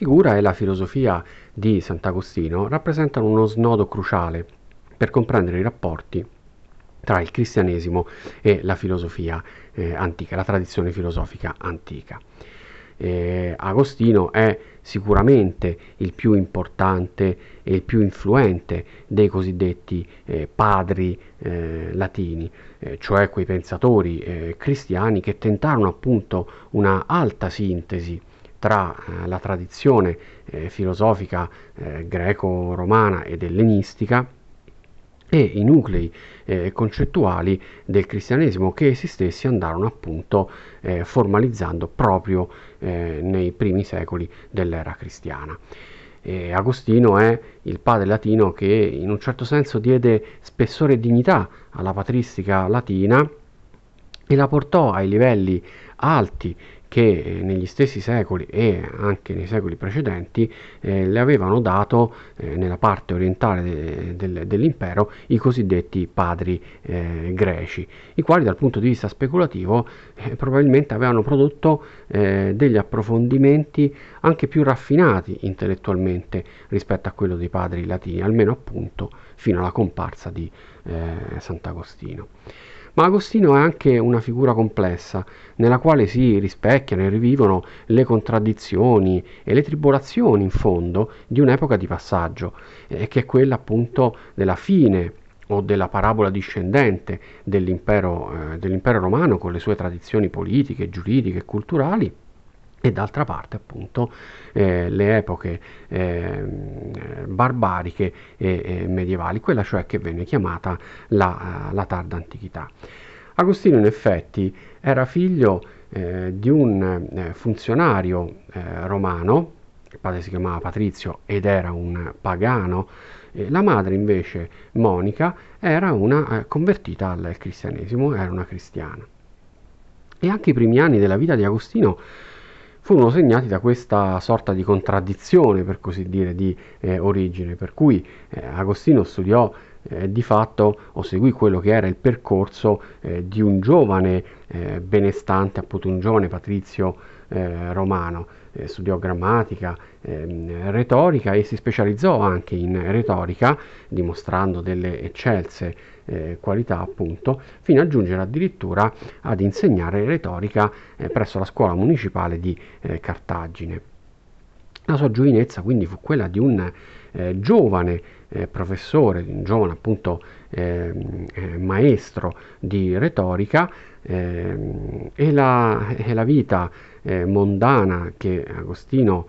figura e la filosofia di Sant'Agostino rappresentano uno snodo cruciale per comprendere i rapporti tra il cristianesimo e la filosofia eh, antica, la tradizione filosofica antica. Eh, Agostino è sicuramente il più importante e il più influente dei cosiddetti eh, padri eh, latini, eh, cioè quei pensatori eh, cristiani che tentarono appunto una alta sintesi tra eh, la tradizione filosofica greco-romana ed ellenistica e i nuclei eh, concettuali del cristianesimo che essi stessi andarono appunto eh, formalizzando proprio eh, nei primi secoli dell'era cristiana. E Agostino è il padre latino che in un certo senso diede spessore e dignità alla patristica latina e la portò ai livelli alti che eh, negli stessi secoli e anche nei secoli precedenti eh, le avevano dato eh, nella parte orientale de, de, dell'impero i cosiddetti padri eh, greci, i quali dal punto di vista speculativo eh, probabilmente avevano prodotto eh, degli approfondimenti anche più raffinati intellettualmente rispetto a quello dei padri latini, almeno appunto fino alla comparsa di Sant'Agostino. Ma Agostino è anche una figura complessa, nella quale si rispecchiano e rivivono le contraddizioni e le tribolazioni, in fondo, di un'epoca di passaggio, eh, che è quella appunto della fine o della parabola discendente dell'impero, eh, dell'impero romano con le sue tradizioni politiche, giuridiche e culturali e d'altra parte appunto eh, le epoche eh, barbariche e, e, medievali, quella cioè che venne chiamata la, la tarda antichità. Agostino in effetti era figlio eh, di un eh, funzionario eh, romano, il padre si chiamava Patrizio ed era un pagano, la madre invece Monica era una eh, convertita al cristianesimo, era una cristiana. E anche i primi anni della vita di Agostino furono segnati da questa sorta di contraddizione, per così dire, di eh, origine, per cui eh, Agostino studiò eh, di fatto o seguì quello che era il percorso eh, di un giovane eh, benestante, appunto un giovane patrizio eh, studiò grammatica, ehm, retorica e si specializzò anche in retorica, dimostrando delle eccelse eh, qualità appunto, fino a giungere addirittura ad insegnare retorica eh, presso la scuola municipale di eh, Cartagine. La sua giovinezza quindi fu quella di un eh, giovane eh, professore, un giovane appunto ehm, eh, maestro di retorica ehm, e la, e, la, vita mondana che Agostino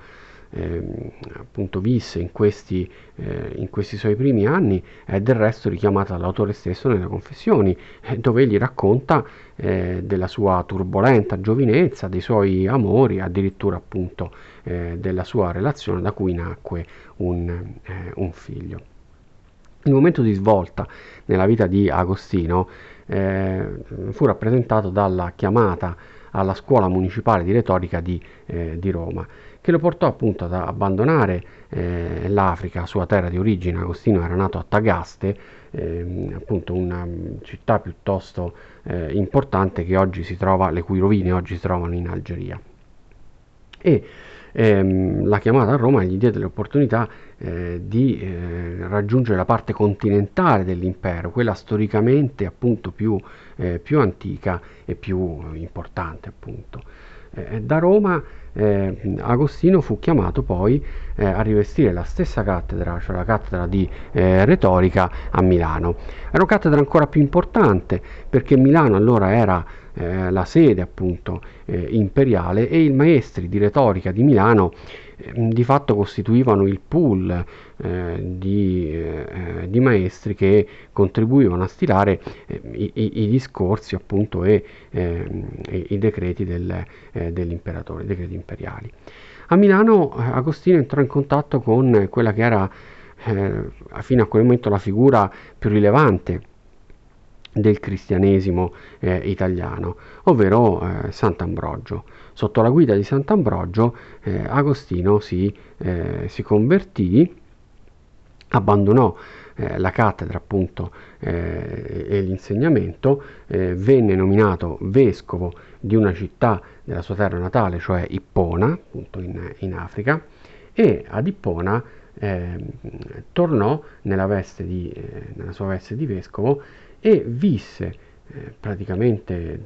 eh, appunto visse in questi, eh, in questi, suoi primi anni è del resto richiamata dall'autore stesso nelle confessioni, eh, dove egli racconta eh, della sua turbolenta giovinezza, dei suoi amori, addirittura appunto eh, della sua relazione da cui nacque un, eh, un, figlio. Il momento di svolta nella vita di Agostino fu rappresentato dalla chiamata alla scuola municipale di retorica di, di Roma che lo portò appunto ad abbandonare eh, l'Africa, sua terra di origine. Agostino era nato a Tagaste, eh, appunto una città piuttosto eh, importante trova, le cui rovine oggi si trovano in Algeria. E ehm, la chiamata a Roma gli diede l'opportunità eh, di eh, raggiungere la parte continentale dell'impero, quella storicamente appunto più, eh, più antica e più importante appunto. Eh, da Roma eh, Agostino fu chiamato poi eh, a rivestire la stessa cattedra, cioè la cattedra di eh, retorica a Milano. Era una cattedra ancora più importante perché Milano allora era eh, la sede appunto imperiale e i maestri di retorica di Milano di fatto costituivano il pool eh, di, eh, di, maestri che contribuivano a stilare eh, i, i, discorsi appunto e, ehm, i decreti del, eh, dell'imperatore, i decreti imperiali. A Milano eh, Agostino entrò in contatto con quella che era eh, fino a quel momento la figura più rilevante del cristianesimo italiano, ovvero Sant'Ambrogio. Sotto la guida di Sant'Ambrogio eh, Agostino si, eh, si, convertì, abbandonò eh, la cattedra appunto eh, e l'insegnamento, venne nominato vescovo di una città della sua terra natale, cioè Ippona, appunto in, in Africa, e ad Ippona eh, tornò nella, di, eh, nella, sua veste di vescovo e visse eh, praticamente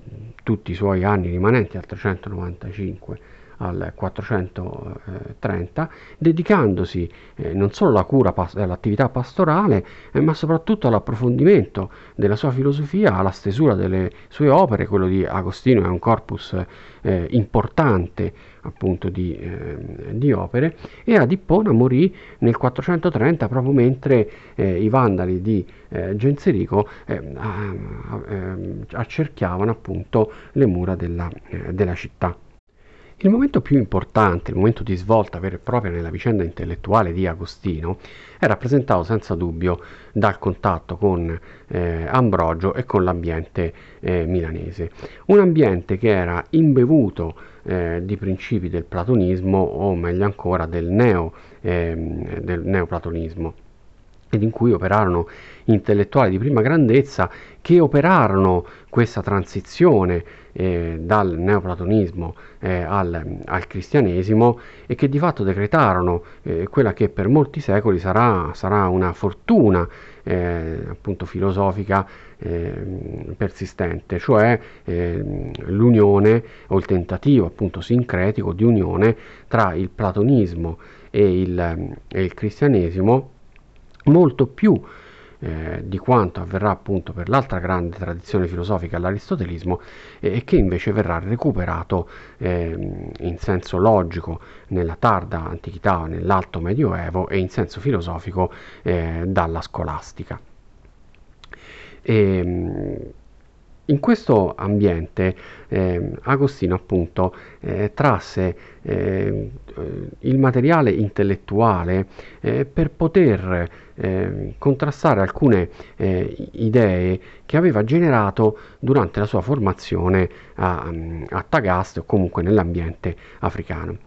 tutti i suoi anni rimanenti al 395 al 430, dedicandosi eh, non solo alla cura all'attività pastorale, eh, ma soprattutto all'approfondimento della sua filosofia, alla stesura delle sue opere. Quello di Agostino è un corpus eh, importante appunto di, ehm, di, opere e ad Ippona morì nel 430 proprio mentre i vandali di Genserico ehm, accerchiavano appunto le mura della, della città. Il momento più importante, il momento di svolta vera e propria nella vicenda intellettuale di Agostino è rappresentato senza dubbio dal contatto con eh, Ambrogio e con l'ambiente eh, milanese. Un ambiente che era imbevuto eh, di principi del platonismo o meglio ancora del, neo, ehm, del neoplatonismo ed in cui operarono intellettuali di prima grandezza che operarono questa transizione eh, dal neoplatonismo eh, al, al, cristianesimo e che di fatto decretarono eh, quella che per molti secoli sarà, sarà una fortuna eh, appunto filosofica eh, persistente, cioè eh, l'unione o il tentativo appunto sincretico di unione tra il platonismo e il, e il cristianesimo molto più eh, di quanto avverrà appunto per l'altra grande tradizione filosofica, l'aristotelismo, e che invece verrà recuperato eh, in senso logico nella tarda antichità, nell'alto medioevo e in senso filosofico eh, dalla scolastica. E, ehm, in questo ambiente eh, Agostino appunto eh, trasse eh, il materiale intellettuale eh, per poter eh, contrastare alcune eh, idee che aveva generato durante la sua formazione a, a Tagaste o comunque nell'ambiente africano.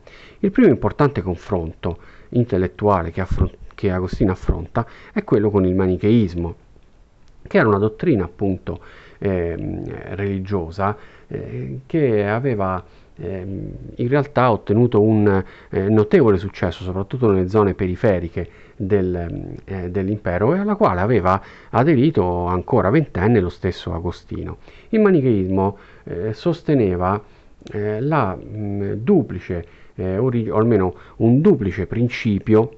Il primo importante confronto intellettuale che, affron- che Agostino affronta è quello con il manicheismo, che era una dottrina appunto religiosa eh, che aveva eh, in realtà ottenuto un eh, notevole successo, soprattutto nelle zone periferiche del, eh, dell'impero e alla quale aveva aderito ancora ventenne lo stesso Agostino. Il manicheismo eh, sosteneva la mh, duplice, ori- o almeno un duplice principio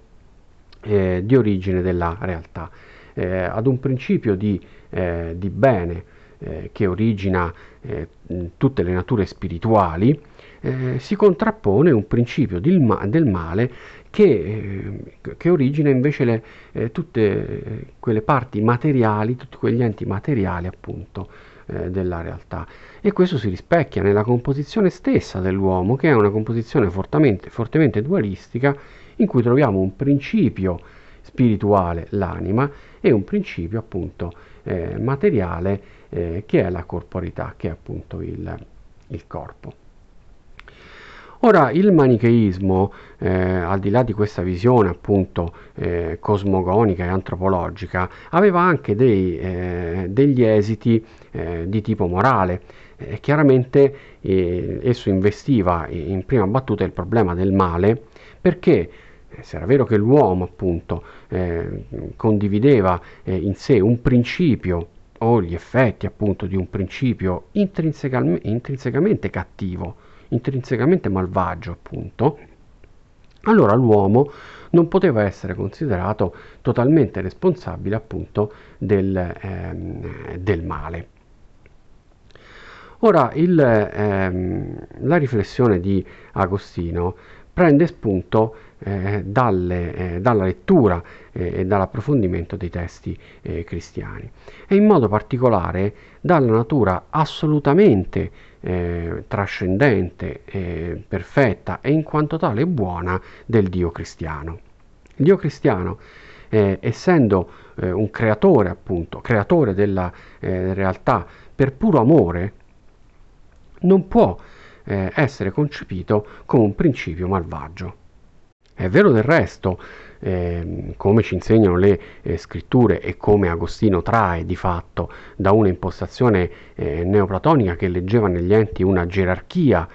di origine della realtà. ad un principio di, di bene eh, che origina eh, tutte le nature spirituali, eh, si contrappone un principio del, ma- del male che, eh, che, origina invece le, tutte quelle parti materiali, tutti quegli enti materiali appunto della realtà. E questo si rispecchia nella composizione stessa dell'uomo, che è una composizione fortemente, fortemente dualistica, in cui troviamo un principio spirituale, l'anima, e un principio appunto eh, materiale eh, che è la corporità, che è appunto il, il corpo. Ora, il manicheismo, eh, al di là di questa visione appunto eh, cosmogonica e antropologica, aveva anche dei, eh, degli esiti eh, di tipo morale. Eh, chiaramente eh, esso investiva in prima battuta il problema del male perché se era vero che l'uomo appunto condivideva in sé un principio o gli effetti appunto di un principio intrinsecamente, cattivo, intrinsecamente malvagio appunto, allora l'uomo non poteva essere considerato totalmente responsabile appunto del, ehm, del male. Ora il, ehm, la riflessione di Agostino prende spunto eh, dalle, eh, dalla lettura eh, e dall'approfondimento dei testi eh, cristiani e in modo particolare dalla natura assolutamente eh, trascendente, perfetta e in quanto tale buona del Dio cristiano. Il Dio cristiano, essendo un creatore, appunto, creatore della realtà per puro amore, non può eh, essere concepito come un principio malvagio. È vero del resto, eh, come ci insegnano le eh, scritture e come Agostino trae di fatto da una impostazione eh, neoplatonica che leggeva negli enti una gerarchia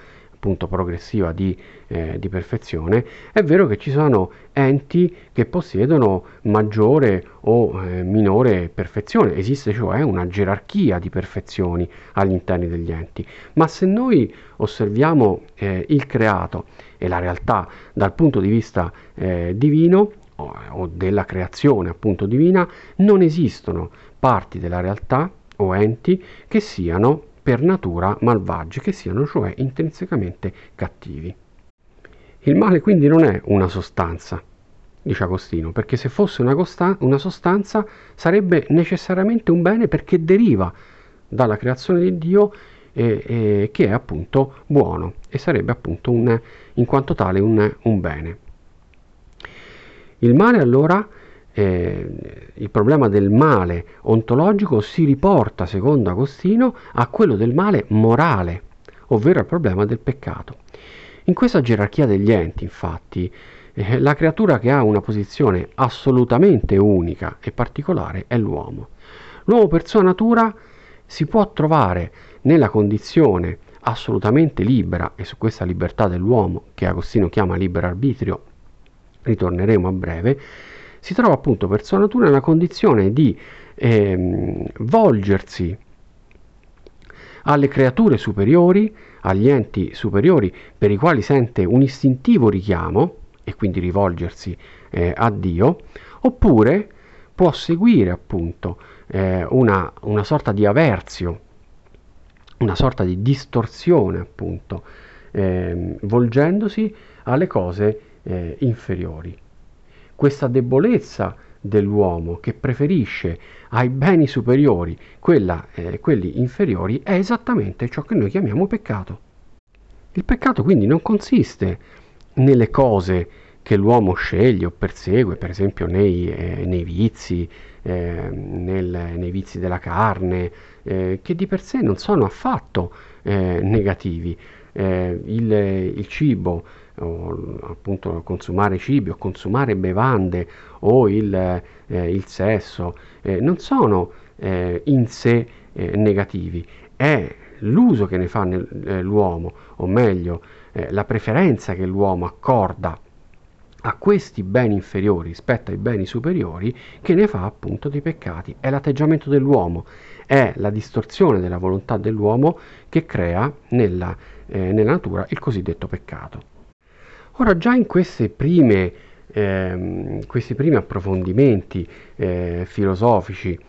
appunto progressiva di, eh, di, perfezione, è vero che ci sono enti che possiedono maggiore o eh, minore perfezione, esiste cioè una gerarchia di perfezioni all'interno degli enti, ma se noi osserviamo eh, il creato e la realtà dal punto di vista eh, divino, o della creazione appunto divina, non esistono parti della realtà o enti che siano per natura malvagi, che siano cioè intrinsecamente cattivi. Il male quindi non è una sostanza, dice Agostino, perché se fosse una, costa- una sostanza sarebbe necessariamente un bene perché deriva dalla creazione di Dio eh, eh, che è appunto buono e sarebbe appunto un, in quanto tale un, un bene. Il male allora eh, il problema del male ontologico si riporta, secondo Agostino, a quello del male morale, ovvero al problema del peccato. In questa gerarchia degli enti, infatti, eh, la creatura che ha una posizione assolutamente unica e particolare è l'uomo. L'uomo per sua natura si può trovare nella condizione assolutamente libera, e su questa libertà dell'uomo, che Agostino chiama libero arbitrio, ritorneremo a breve, si trova appunto per sua natura nella condizione di ehm, volgersi alle creature superiori, agli enti superiori per i quali sente un istintivo richiamo e quindi rivolgersi eh, a Dio, oppure può seguire appunto eh, una, una sorta di aversio, una sorta di distorsione appunto, eh, volgendosi alle cose eh, inferiori questa debolezza dell'uomo che preferisce ai beni superiori quella, eh, quelli inferiori è esattamente ciò che noi chiamiamo peccato. Il peccato quindi non consiste nelle cose che l'uomo sceglie o persegue, per esempio nei, eh, nei vizi, eh, nel, nei vizi della carne, eh, che di per sé non sono affatto eh, negativi. Eh, il, il cibo o appunto consumare cibi o consumare bevande o il, eh, il sesso eh, non sono eh, in sé eh, negativi, è l'uso che ne fa nel, eh, l'uomo, o meglio eh, la preferenza che l'uomo accorda a questi beni inferiori rispetto ai beni superiori che ne fa appunto dei peccati. È l'atteggiamento dell'uomo, è la distorsione della volontà dell'uomo che crea nella, nella natura il cosiddetto peccato. Ora già in prime, ehm, questi primi approfondimenti eh, filosofici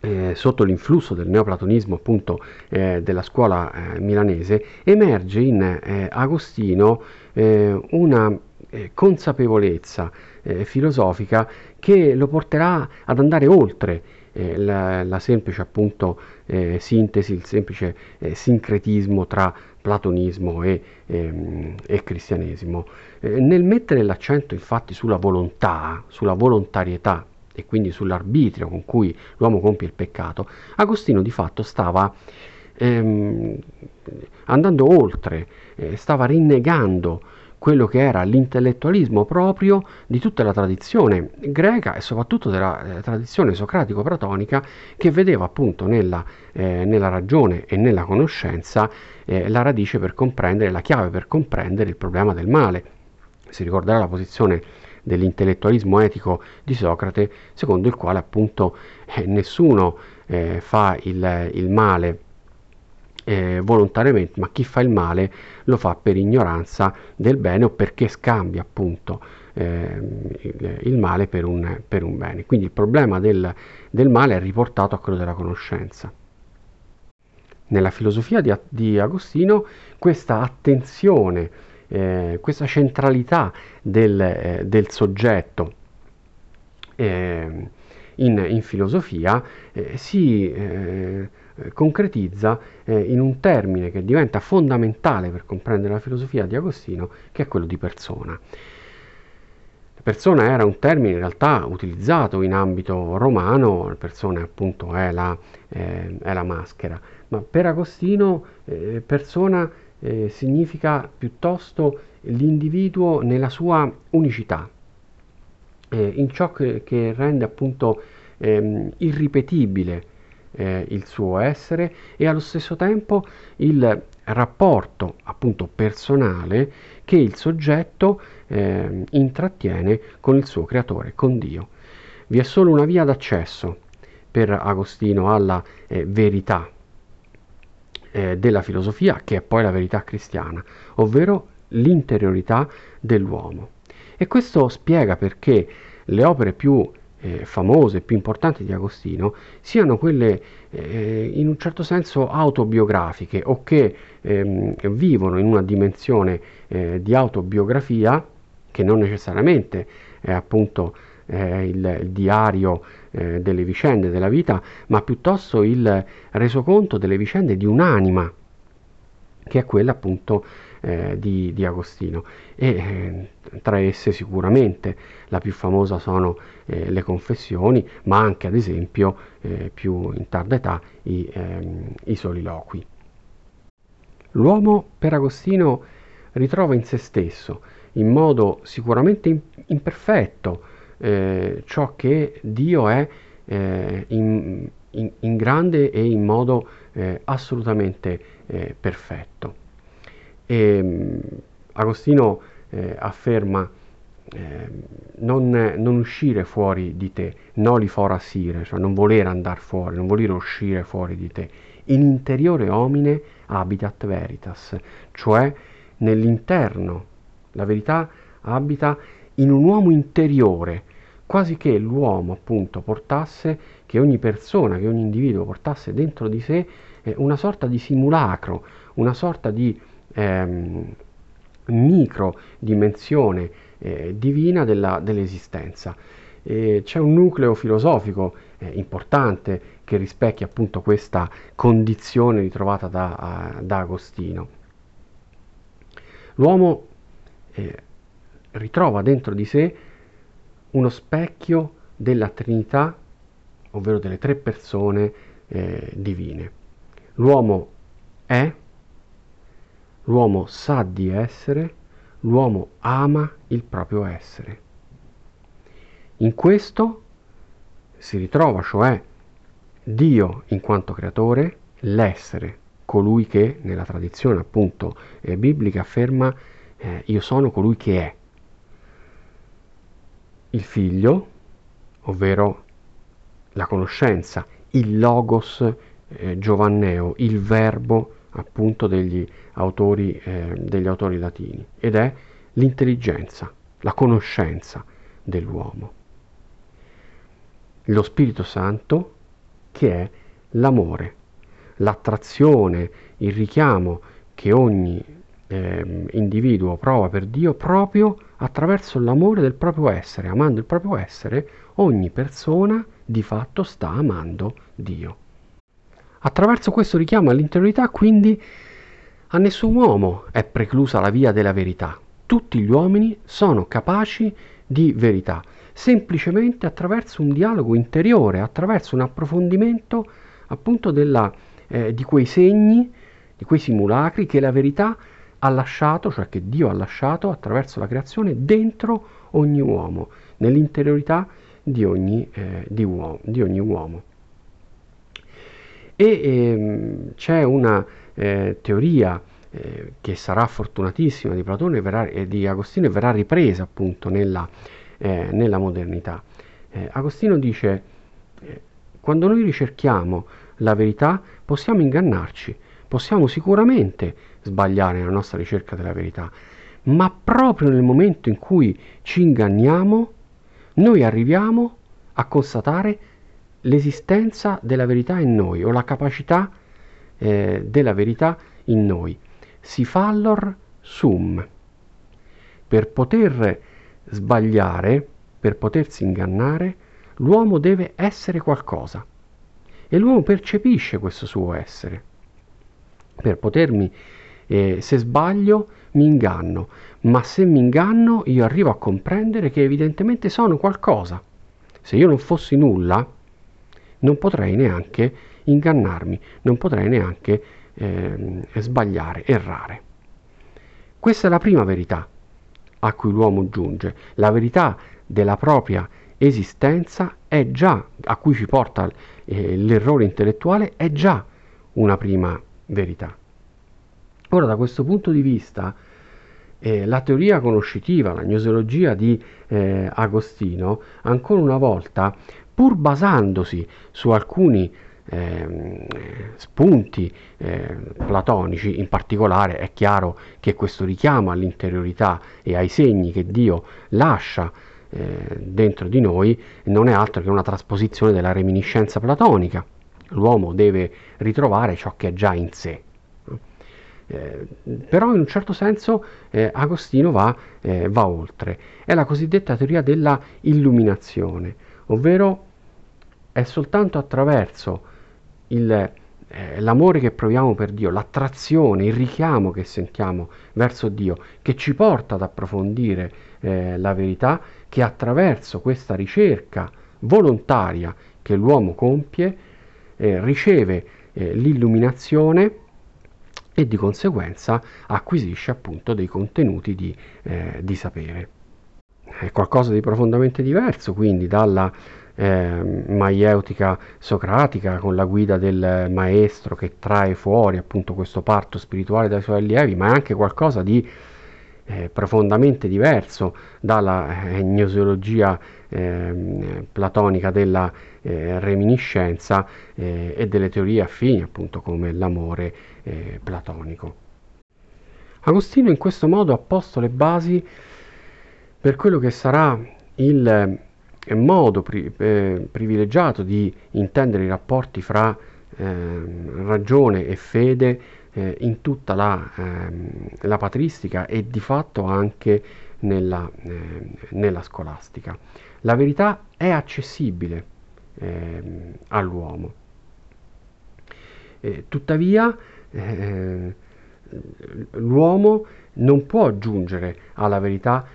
eh, sotto l'influsso del neoplatonismo appunto eh, della scuola eh, milanese emerge in eh, Agostino eh, una consapevolezza filosofica che lo porterà ad andare oltre la, la, semplice appunto sintesi, il semplice sincretismo tra platonismo e, ehm, e cristianesimo. Eh, nel mettere l'accento infatti sulla volontà, sulla volontarietà e quindi sull'arbitrio con cui l'uomo compie il peccato, Agostino di fatto stava ehm, andando oltre, eh, stava rinnegando quello che era l'intellettualismo proprio di tutta la tradizione greca e soprattutto della eh, tradizione socratico-platonica che vedeva appunto nella, eh, nella ragione e nella conoscenza eh, la radice per comprendere, la chiave per comprendere il problema del male. Si ricorderà la posizione dell'intellettualismo etico di Socrate, secondo il quale appunto eh, nessuno eh, fa il, il male eh, volontariamente, ma chi fa il male lo fa per ignoranza del bene o perché scambia appunto eh, il, male per un, per un, bene. Quindi il problema del, del, male è riportato a quello della conoscenza. Nella filosofia di, di Agostino questa attenzione, eh, questa centralità del, eh, del soggetto eh, in, in, filosofia eh, si eh, concretizza eh, in un termine che diventa fondamentale per comprendere la filosofia di Agostino, che è quello di persona. Persona era un termine in realtà utilizzato in ambito romano, persona appunto è la, eh, è la maschera, ma per Agostino eh, persona eh, significa piuttosto l'individuo nella sua unicità, in ciò che, che rende appunto ehm, irripetibile eh, il suo essere e allo stesso tempo il rapporto appunto personale che il soggetto eh, intrattiene con il suo creatore, con Dio. Vi è solo una via d'accesso per Agostino alla eh, verità eh, della filosofia, che è poi la verità cristiana, ovvero l'interiorità dell'uomo. E questo spiega perché le opere più eh, famose, più importanti di Agostino siano quelle eh, in un certo senso autobiografiche o che ehm, vivono in una dimensione eh, di autobiografia che non necessariamente è appunto eh, il, il, diario eh, delle vicende della vita, ma piuttosto il resoconto delle vicende di un'anima, che è quella appunto eh, di, di, Agostino. E eh, tra esse sicuramente la più famosa sono eh, le confessioni, ma anche ad esempio eh, più in tarda età i, ehm, i soliloqui. L'uomo per Agostino ritrova in se stesso, in modo sicuramente imperfetto, eh, ciò che Dio è eh, in, in, in, grande e in modo assolutamente perfetto. E, mm, Agostino eh, afferma eh, non, non, uscire fuori di te, noli forassire, cioè non voler andare fuori, non voler uscire fuori di te. In interiore homine habitat veritas, cioè nell'interno. La verità abita in un uomo interiore, quasi che l'uomo appunto portasse, che ogni persona, che ogni individuo portasse dentro di sé eh, una sorta di simulacro, una sorta di ehm, micro dimensione eh, divina della, dell'esistenza. E c'è un nucleo filosofico eh, importante che rispecchia appunto questa condizione ritrovata da, da Agostino. L'uomo eh, ritrova dentro di sé uno specchio della Trinità, ovvero delle tre persone eh, divine. L'uomo è, l'uomo sa di essere, l'uomo ama il proprio essere. In questo si ritrova, cioè, Dio in quanto creatore, l'essere, colui che nella tradizione appunto eh, biblica afferma eh, io sono colui che è. Il figlio, ovvero la conoscenza, il logos eh, giovanneo, il verbo appunto degli autori, eh, degli autori latini, ed è l'intelligenza, la conoscenza dell'uomo. Lo Spirito Santo che è l'amore, l'attrazione, il richiamo che ogni eh, individuo prova per Dio proprio attraverso l'amore del proprio essere. Amando il proprio essere, ogni persona di fatto sta amando Dio. Attraverso questo richiamo all'interiorità, quindi, a nessun uomo è preclusa la via della verità. Tutti gli uomini sono capaci di verità, semplicemente attraverso un dialogo interiore, attraverso un approfondimento appunto della, eh, di quei segni, di quei simulacri che la verità ha lasciato, cioè che Dio ha lasciato attraverso la creazione dentro ogni uomo, nell'interiorità di ogni, eh, di uomo, di ogni uomo. E ehm, c'è una eh, teoria eh, che sarà fortunatissima di Platone e di Agostino e verrà ripresa appunto nella, eh, nella modernità. Eh, Agostino dice, eh, quando noi ricerchiamo la verità possiamo ingannarci, possiamo sicuramente sbagliare nella nostra ricerca della verità, ma proprio nel momento in cui ci inganniamo, noi arriviamo a constatare l'esistenza della verità in noi o la capacità eh, della verità in noi. Si fallor sum. Per poter sbagliare, per potersi ingannare, l'uomo deve essere qualcosa e l'uomo percepisce questo suo essere. Per potermi eh, se sbaglio mi inganno, ma se mi inganno io arrivo a comprendere che evidentemente sono qualcosa. Se io non fossi nulla, non potrei neanche ingannarmi, non potrei neanche eh, sbagliare, errare. Questa è la prima verità a cui l'uomo giunge, la verità della propria esistenza è già, a cui ci porta eh, l'errore intellettuale, è già una prima verità. Ora, da questo punto di vista, eh, la teoria conoscitiva, la gnosiologia di eh, Agostino, ancora una volta, pur basandosi su alcuni eh, spunti eh, platonici, in particolare è chiaro che questo richiamo all'interiorità e ai segni che Dio lascia eh, dentro di noi non è altro che una trasposizione della reminiscenza platonica. L'uomo deve ritrovare ciò che è già in sé. Eh, però in un certo senso eh, Agostino va, eh, va, oltre. È la cosiddetta teoria della illuminazione, ovvero è soltanto attraverso il, eh, l'amore che proviamo per Dio, l'attrazione, il richiamo che sentiamo verso Dio, che ci porta ad approfondire eh, la verità, che attraverso questa ricerca volontaria che l'uomo compie eh, riceve l'illuminazione e di conseguenza acquisisce appunto dei contenuti di, eh, di sapere. È qualcosa di profondamente diverso quindi dalla eh, maieutica socratica con la guida del maestro che trae fuori appunto questo parto spirituale dai suoi allievi, ma è anche qualcosa di eh, profondamente diverso dalla eh, gnosiologia eh, platonica della eh, reminiscenza eh, e delle teorie affini appunto come l'amore eh, platonico. Agostino in questo modo ha posto le basi per quello che sarà il modo pri- eh, privilegiato di intendere i rapporti fra ehm, ragione e fede eh, in tutta la, ehm, la, patristica e di fatto anche nella, eh, nella scolastica. La verità è accessibile ehm, all'uomo. Eh, tuttavia eh, l'uomo non può giungere alla verità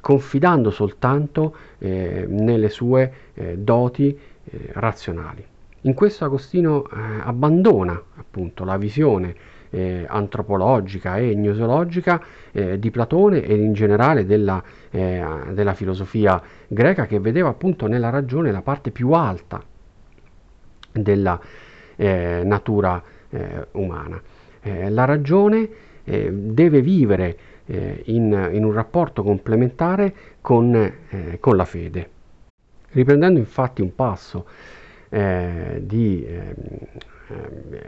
confidando soltanto eh, nelle sue eh, doti eh, razionali. In questo Agostino eh, abbandona appunto la visione eh, antropologica e gnosologica eh, di Platone e in generale della, della filosofia greca che vedeva appunto nella ragione la parte più alta della natura umana. la ragione deve vivere eh, in, in, un rapporto complementare con, eh, con, la fede. Riprendendo infatti un passo eh, di, ehm,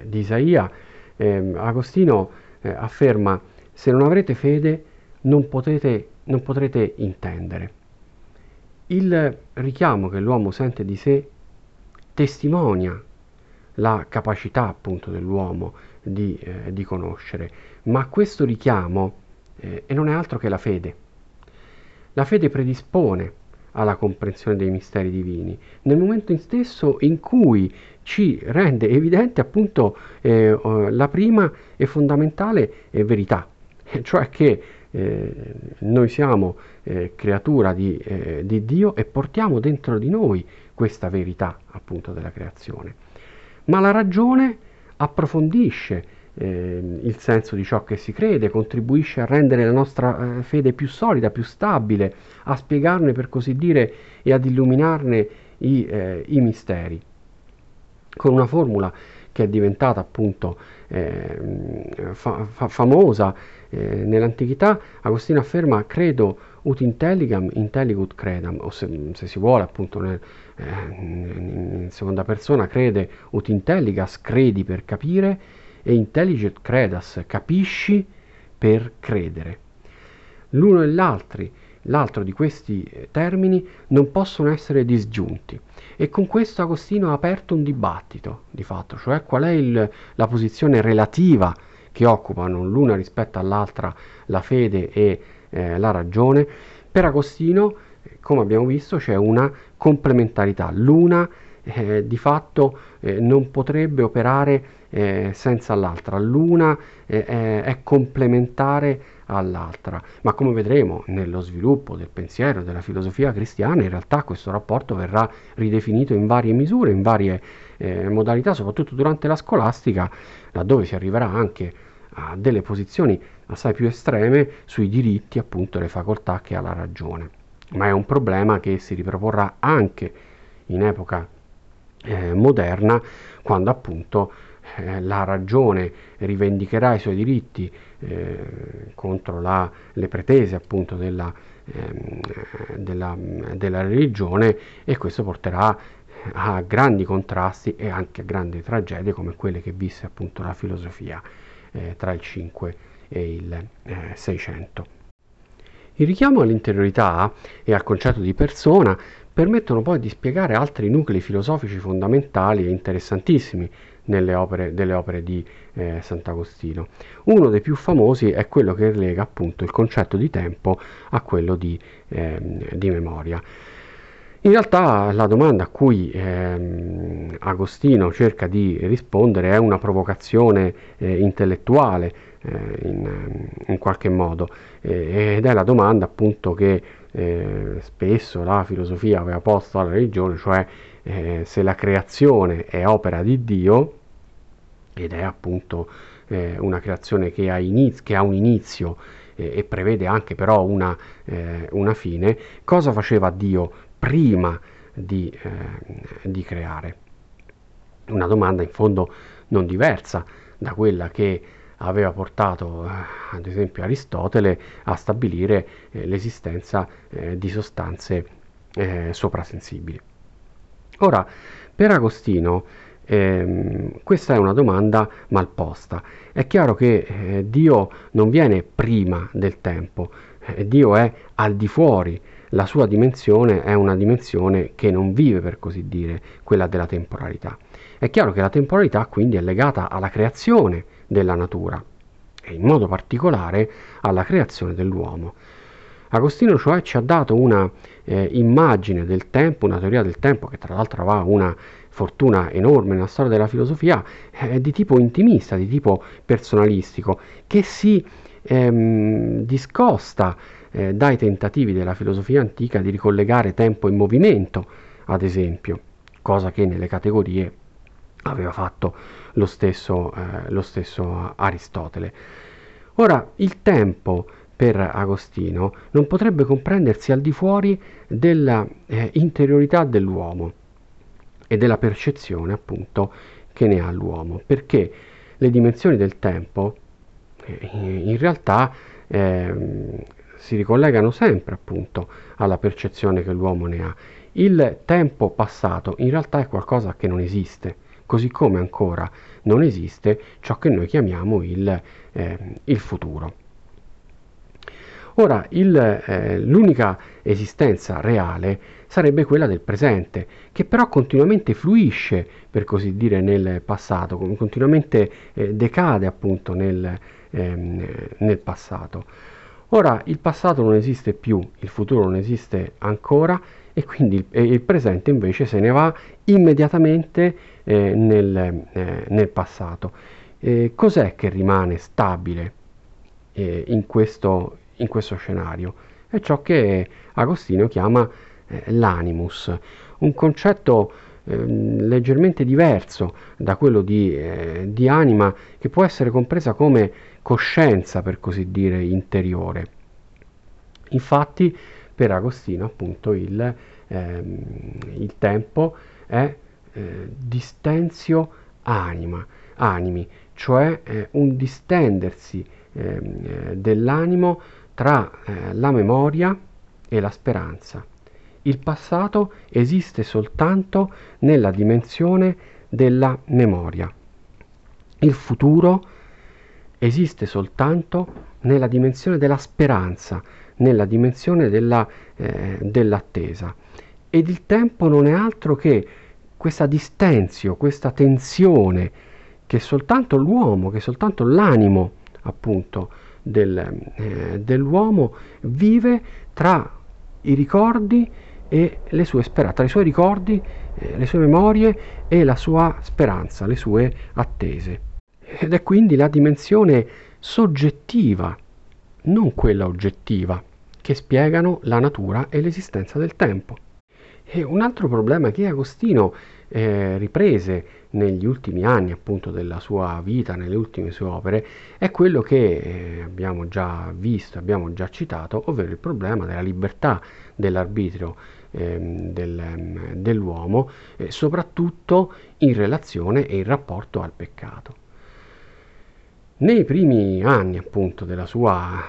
di, Isaia, ehm, Agostino eh, afferma se non avrete fede non, potete, non potrete intendere. Il richiamo che l'uomo sente di sé testimonia la capacità appunto dell'uomo di, eh, di conoscere, ma questo richiamo eh, e non è altro che la fede. La fede predispone alla comprensione dei misteri divini, nel momento in stesso in cui ci rende evidente appunto eh, la prima e fondamentale eh, verità, cioè che eh, noi siamo eh, creatura di, eh, di Dio e portiamo dentro di noi questa verità appunto della creazione. Ma la ragione approfondisce eh, il senso di ciò che si crede, contribuisce a rendere la nostra eh, fede più solida, più stabile, a spiegarne per così dire e ad illuminarne i, eh, i misteri. Con una formula che è diventata appunto eh, fa, fa, famosa eh, nell'antichità, Agostino afferma credo ut intelligam intelligut credam, o se, se si vuole appunto nel, eh, in seconda persona crede ut intelligas, credi per capire, e intelligent credas, capisci per credere. L'uno e l'altro, di questi eh, termini non possono essere disgiunti e con questo Agostino ha aperto un dibattito di fatto, cioè qual è il, la posizione relativa che occupano l'una rispetto all'altra la fede e eh, la ragione. Per Agostino, come abbiamo visto, c'è una complementarità, l'una eh, di fatto eh, non potrebbe operare eh, senza l'altra, l'una eh, è complementare all'altra, ma come vedremo nello sviluppo del pensiero, della filosofia cristiana, in realtà questo rapporto verrà ridefinito in varie misure, in varie eh, modalità, soprattutto durante la scolastica, laddove si arriverà anche a delle posizioni assai più estreme sui diritti, appunto, le facoltà che ha la ragione. Ma è un problema che si riproporrà anche in epoca eh, moderna, quando appunto eh, la ragione rivendicherà i suoi diritti eh, contro la, le pretese appunto della, ehm, della, della religione e questo porterà a grandi contrasti e anche a grandi tragedie come quelle che visse appunto la filosofia eh, tra il 5 e il eh, 600. Il richiamo all'interiorità e al concetto di persona permettono poi di spiegare altri nuclei filosofici fondamentali e interessantissimi opere, delle opere di eh, Sant'Agostino. Uno dei più famosi è quello che relega appunto il concetto di tempo a quello di, eh, di memoria. In realtà la domanda a cui ehm, Agostino cerca di rispondere è una provocazione eh, intellettuale eh, in, in, qualche modo eh, ed è la domanda appunto che eh, spesso la filosofia aveva posto alla religione, cioè eh, se la creazione è opera di Dio ed è appunto eh, una creazione che ha, iniz- che ha un inizio e prevede anche però una, una fine, cosa faceva Dio prima di, eh, di creare. Una domanda in fondo non diversa da quella che aveva portato eh, ad esempio Aristotele a stabilire eh, l'esistenza eh, di sostanze eh, soprasensibili. Ora, per Agostino ehm, questa è una domanda mal posta. È chiaro che eh, Dio non viene prima del tempo, eh, Dio è al di fuori la sua dimensione è una dimensione che non vive, per così dire, quella della temporalità. È chiaro che la temporalità quindi è legata alla creazione della natura e in modo particolare alla creazione dell'uomo. Agostino cioè ci ha dato una eh, immagine del tempo, una teoria del tempo che tra l'altro aveva una fortuna enorme nella storia della filosofia, eh, di tipo intimista, di tipo personalistico, che si ehm, discosta eh, dai tentativi della filosofia antica di ricollegare tempo e movimento, ad esempio, cosa che nelle categorie aveva fatto lo stesso, eh, lo stesso Aristotele. Ora, il tempo per Agostino non potrebbe comprendersi al di fuori della eh, interiorità dell'uomo e della percezione appunto che ne ha l'uomo, perché le dimensioni del tempo eh, in realtà eh, si ricollegano sempre appunto alla percezione che l'uomo ne ha. Il tempo passato in realtà è qualcosa che non esiste, così come ancora non esiste ciò che noi chiamiamo il, eh, il futuro. Ora, eh, l'unica esistenza reale sarebbe quella del presente, che però continuamente fluisce, per così dire, nel passato, continuamente eh, decade appunto nel, ehm, nel passato. Ora il passato non esiste più, il futuro non esiste ancora e quindi il, il presente invece se ne va immediatamente eh, nel, eh, nel, passato. Eh, cos'è che rimane stabile eh, in questo, in, questo, scenario? È ciò che Agostino chiama eh, l'animus, un concetto ehm, leggermente diverso da quello di, eh, di anima che può essere compresa come coscienza, per così dire, interiore. Infatti, per Agostino, appunto, il, ehm, il tempo è eh, distensio anima, animi, cioè eh, un distendersi ehm, eh, dell'animo tra eh, la memoria e la speranza. Il passato esiste soltanto nella dimensione della memoria. Il futuro esiste soltanto nella dimensione della speranza, nella dimensione della, eh, dell'attesa. Ed il tempo non è altro che questa distensio, questa tensione che soltanto l'uomo, che soltanto l'animo appunto del, eh, dell'uomo vive tra i ricordi e le sue speranze, tra i suoi ricordi, eh, le sue memorie e la sua speranza, le sue attese ed è quindi la dimensione soggettiva, non quella oggettiva, che spiegano la natura e l'esistenza del tempo. E un altro problema che Agostino eh, riprese negli ultimi anni appunto della sua vita, nelle ultime sue opere, è quello che eh, abbiamo già visto, abbiamo già citato, ovvero il problema della libertà dell'arbitrio ehm, del, ehm, dell'uomo, eh, soprattutto in relazione e in rapporto al peccato. Nei primi anni appunto della sua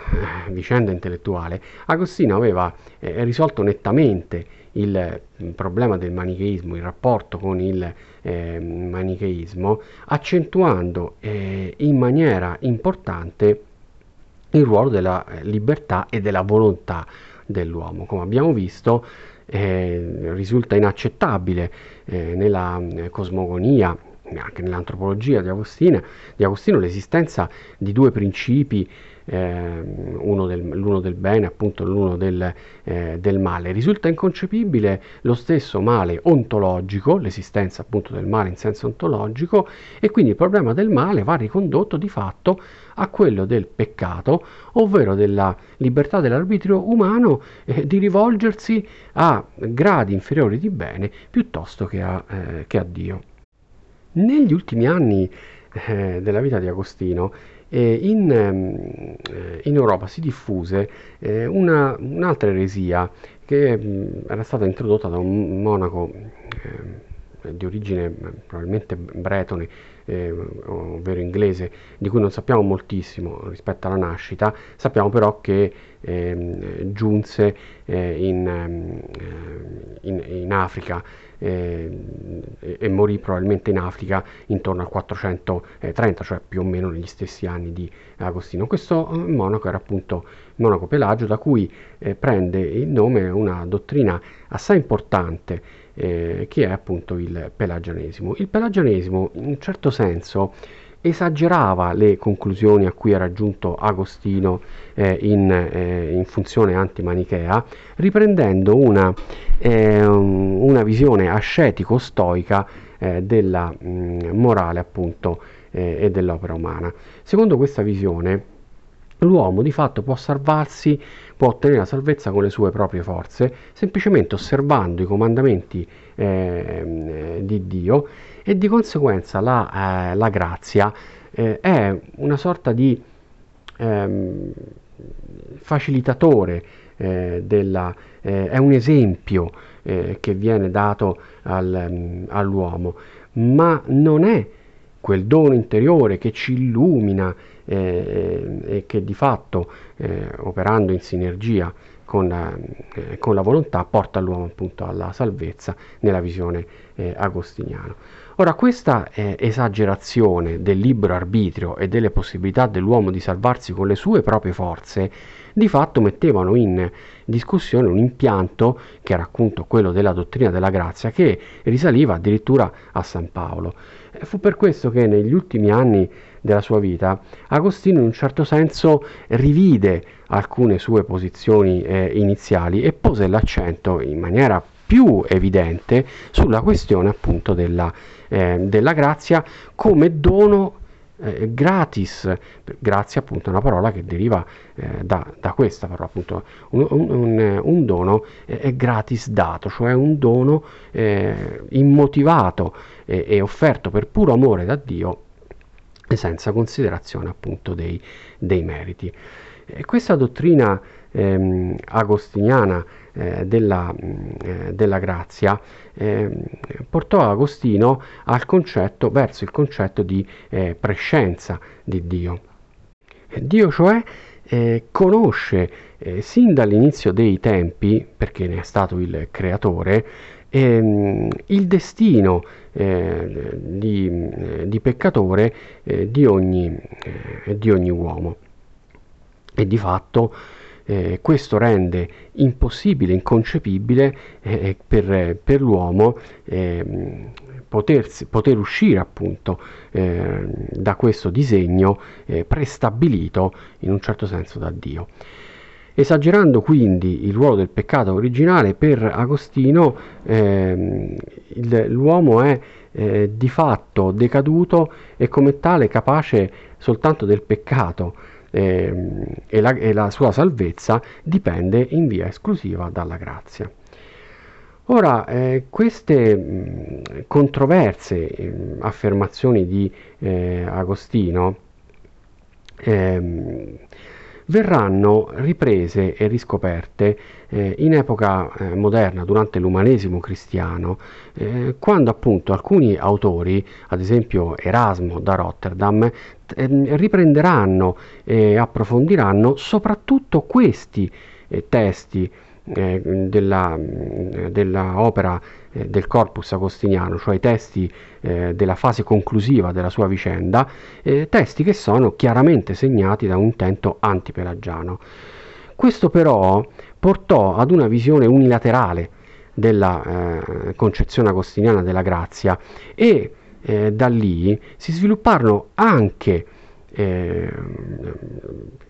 eh, vicenda intellettuale, Agostino aveva eh, risolto nettamente il problema del manicheismo, il rapporto con il eh, manicheismo, accentuando eh, in maniera importante il ruolo della eh, libertà e della volontà dell'uomo. Come abbiamo visto, eh, risulta inaccettabile eh, nella eh, cosmogonia anche nell'antropologia di di Agostino l'esistenza di due principi eh, del, l'uno del bene, appunto l'uno del, eh, del, male. Risulta inconcepibile lo stesso male ontologico, l'esistenza appunto del male in senso ontologico, e quindi il problema del male va ricondotto di fatto a quello del peccato, ovvero della libertà dell'arbitrio umano eh, di rivolgersi a gradi inferiori di bene piuttosto che a, eh, che a Dio. Negli ultimi anni eh, della vita di Agostino, in, ehm, in, Europa si diffuse eh, una, un'altra eresia che mh, era stata introdotta da un monaco eh, di origine eh, probabilmente bretone, eh, ovvero inglese, di cui non sappiamo moltissimo rispetto alla nascita, sappiamo però che ehm, giunse in, ehm, in, in Africa eh, e morì probabilmente in Africa intorno al 430, cioè più o meno negli stessi anni di Agostino. Questo eh, monaco era appunto monaco Pelagio, da cui eh, prende il nome una dottrina assai importante eh, che è appunto il pelagianesimo. Il pelagianesimo in un certo senso esagerava le conclusioni a cui era giunto Agostino eh, in, eh, in, funzione antimanichea, riprendendo una, eh, una visione ascetico-stoica eh, della mh, mm, morale appunto eh, e dell'opera umana. Secondo questa visione, l'uomo di fatto può salvarsi, può ottenere la salvezza con le sue proprie forze, semplicemente osservando i comandamenti eh, di Dio e di conseguenza la, eh, la grazia eh, è una sorta di ehm, facilitatore eh, della, eh, è un esempio eh, che viene dato al, um, all'uomo, ma non è quel dono interiore che ci illumina eh, e che di fatto, operando in sinergia con, eh, con, la volontà porta l'uomo appunto alla salvezza nella visione eh, agostiniana. Ora questa eh, esagerazione del libero arbitrio e delle possibilità dell'uomo di salvarsi con le sue proprie forze di fatto mettevano in discussione un impianto che era appunto quello della dottrina della grazia che risaliva addirittura a San Paolo. E fu per questo che negli ultimi anni della sua vita Agostino in un certo senso rivide alcune sue posizioni eh, iniziali e pose l'accento in maniera più evidente sulla questione appunto della, eh, della grazia come dono eh, gratis, grazie appunto è una parola che deriva eh, da, da, questa parola appunto, un, un, un dono è gratis dato, cioè un dono eh, immotivato e offerto per puro amore da Dio senza considerazione appunto dei, dei meriti. E questa dottrina ehm, agostiniana eh, della, mm, eh, della, grazia eh, portò Agostino al concetto, verso il concetto di eh, prescenza di Dio. Dio cioè eh, conosce eh, sin dall'inizio dei tempi, perché ne è stato il creatore, ehm, il destino di, di, peccatore di ogni, di ogni uomo e di fatto eh, questo rende impossibile, inconcepibile eh, per, per, l'uomo eh, potersi, poter uscire appunto eh, da questo disegno eh, prestabilito in un certo senso da Dio. Esagerando quindi il ruolo del peccato originale, per Agostino ehm, il, l'uomo è eh, di fatto decaduto e come tale capace soltanto del peccato eh, e, la, e la sua salvezza dipende in via esclusiva dalla grazia. Ora, eh, queste mh, controverse mh, affermazioni di eh, Agostino ehm, verranno riprese e riscoperte eh, in epoca eh, moderna, durante l'umanesimo cristiano, eh, quando appunto alcuni autori, ad esempio Erasmo da Rotterdam, ehm, riprenderanno e approfondiranno soprattutto questi eh, testi eh, della, della, opera eh, del corpus agostiniano, cioè i testi eh, della fase conclusiva della sua vicenda, eh, testi che sono chiaramente segnati da un intento antipelagiano. Questo però portò ad una visione unilaterale della eh, concezione agostiniana della grazia e eh, da lì si svilupparono anche eh,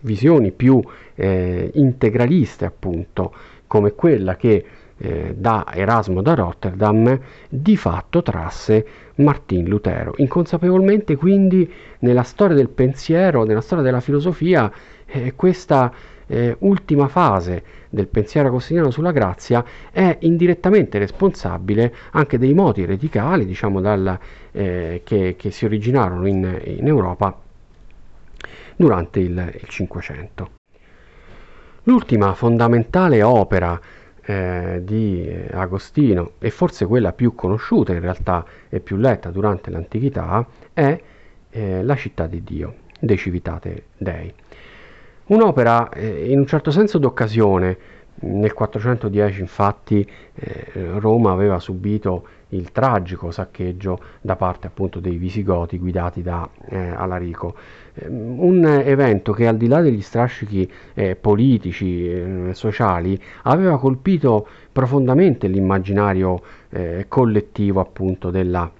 visioni più eh, integraliste appunto come quella che eh, da Erasmo da Rotterdam di fatto trasse Martin Lutero. Inconsapevolmente quindi nella storia del pensiero, nella storia della filosofia, eh, questa eh, ultima fase del pensiero agostiniano sulla grazia è indirettamente responsabile anche dei moti radicali diciamo, dal, eh, che, che, si originarono in, in Europa durante il Cinquecento. L'ultima fondamentale opera eh, di Agostino e forse quella più conosciuta in realtà e più letta durante l'antichità è eh, La città di Dio, De Civitate Dei. Un'opera eh, in un certo senso d'occasione, nel 410 infatti eh, Roma aveva subito il tragico saccheggio da parte appunto dei Visigoti guidati da eh, Alarico. Ehm, un evento che al di là degli strascichi eh, politici, eh, sociali, aveva colpito profondamente l'immaginario eh, collettivo appunto della,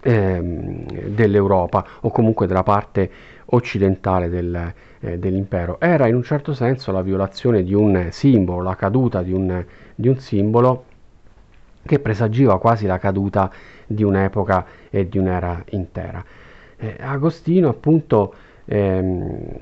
ehm, dell'Europa o comunque della parte occidentale del, eh, dell'impero. Era in un certo senso la violazione di un simbolo, la caduta di un, di un simbolo che presagiva quasi la caduta di un'epoca e di un'era intera. Eh, Agostino appunto ehm,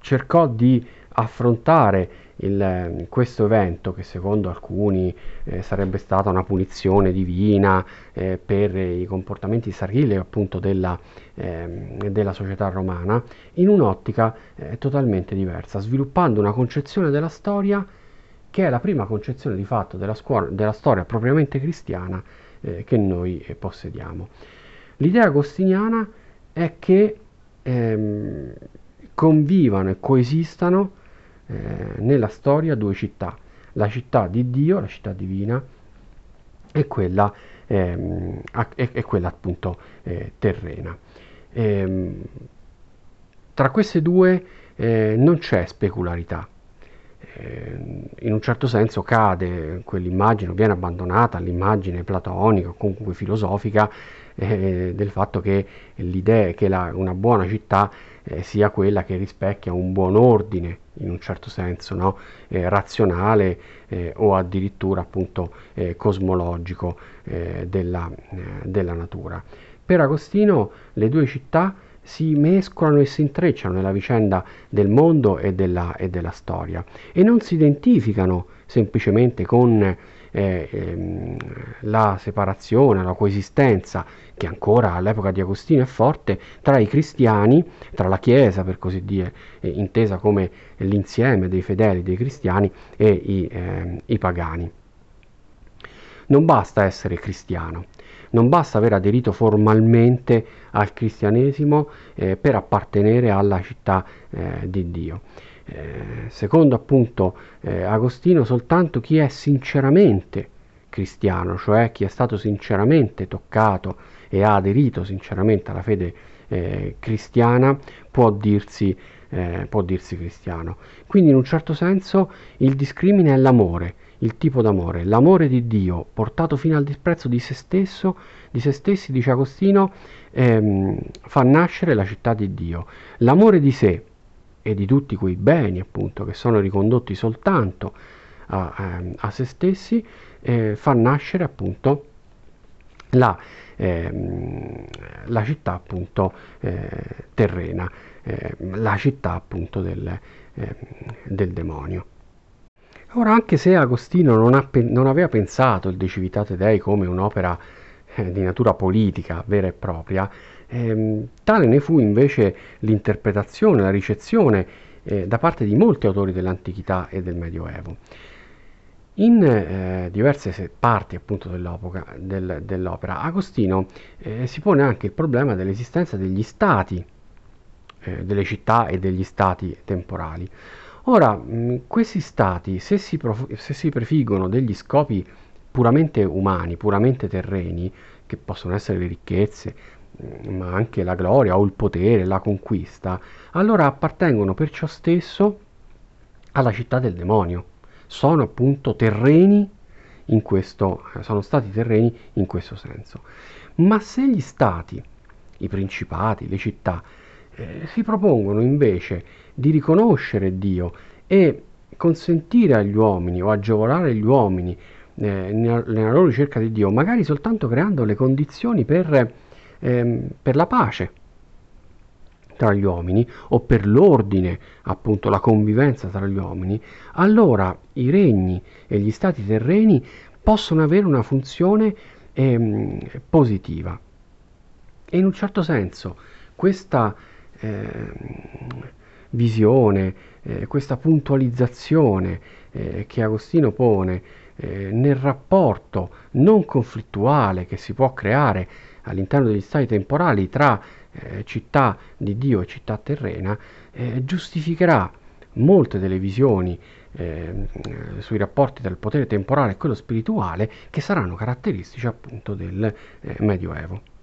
cercò di affrontare il, questo evento che secondo alcuni eh, sarebbe stata una punizione divina eh, per i comportamenti sarili appunto della, eh, della, società romana in un'ottica eh, totalmente diversa, sviluppando una concezione della storia che è la prima concezione di fatto della, scuola, della storia propriamente cristiana eh, che noi eh, possediamo. L'idea agostiniana è che ehm, convivano e coesistano eh, nella storia due città, la città di Dio, la città divina, e quella, ehm, e, e quella appunto eh, terrena. Ehm, tra queste due eh, non c'è specularità, eh, in un certo senso cade quell'immagine, viene abbandonata l'immagine platonica o comunque filosofica eh, del fatto che l'idea che la, una buona città eh, sia quella che rispecchia un buon ordine in un certo senso no? Eh, razionale eh, o addirittura appunto eh, cosmologico della, della natura. Per Agostino le due città si mescolano e si intrecciano nella vicenda del mondo e della, e della storia e non si identificano semplicemente con eh, ehm, la separazione, la coesistenza che ancora all'epoca di Agostino è forte tra i cristiani, tra la Chiesa per così dire, eh, intesa come l'insieme dei fedeli, dei cristiani e i, eh, i pagani. Non basta essere cristiano, non basta aver aderito formalmente al cristianesimo eh, per appartenere alla città eh, di Dio. Eh, secondo appunto eh, Agostino, soltanto chi è sinceramente cristiano, cioè chi è stato sinceramente toccato e ha aderito sinceramente alla fede eh, cristiana, può dirsi, eh, può dirsi cristiano. Quindi in un certo senso il discrimine è l'amore il tipo d'amore, l'amore di Dio portato fino al disprezzo di se stesso, di se stessi, dice Agostino, ehm, fa nascere la città di Dio. L'amore di sé e di tutti quei beni, appunto, che sono ricondotti soltanto a, ehm, a se stessi, eh, fa nascere appunto la, ehm, la città appunto eh, terrena, eh, la città appunto del, ehm, del demonio. Ora, anche se Agostino non, ha, non aveva pensato il De Civitate Dei come un'opera eh, di natura politica vera e propria, ehm, tale ne fu invece l'interpretazione, la ricezione eh, da parte di molti autori dell'antichità e del Medioevo. In eh, diverse parti appunto del, dell'opera, Agostino eh, si pone anche il problema dell'esistenza degli stati, eh, delle città e degli stati temporali. Ora, mh, questi stati, se si, se si prefiggono degli scopi puramente umani, puramente terreni, che possono essere le ricchezze, ma anche la gloria o il potere, la conquista, allora appartengono per ciò stesso alla città del demonio sono appunto terreni in questo, eh, sono stati terreni in questo senso. Ma se gli stati, i principati, le città, eh, si propongono invece di riconoscere Dio e consentire agli uomini o agevolare gli uomini eh, nella, nella, loro ricerca di Dio, magari soltanto creando le condizioni per, ehm, per la pace, tra gli uomini o per l'ordine, appunto la convivenza tra gli uomini, allora i regni e gli stati terreni possono avere una funzione ehm, positiva. E in un certo senso questa eh, visione, eh, questa puntualizzazione eh, che Agostino pone eh, nel rapporto non conflittuale che si può creare all'interno degli stati temporali tra eh, città di Dio e città terrena, eh, giustificherà molte delle visioni eh, sui rapporti tra il potere temporale e quello spirituale che saranno caratteristici appunto del eh, Medioevo.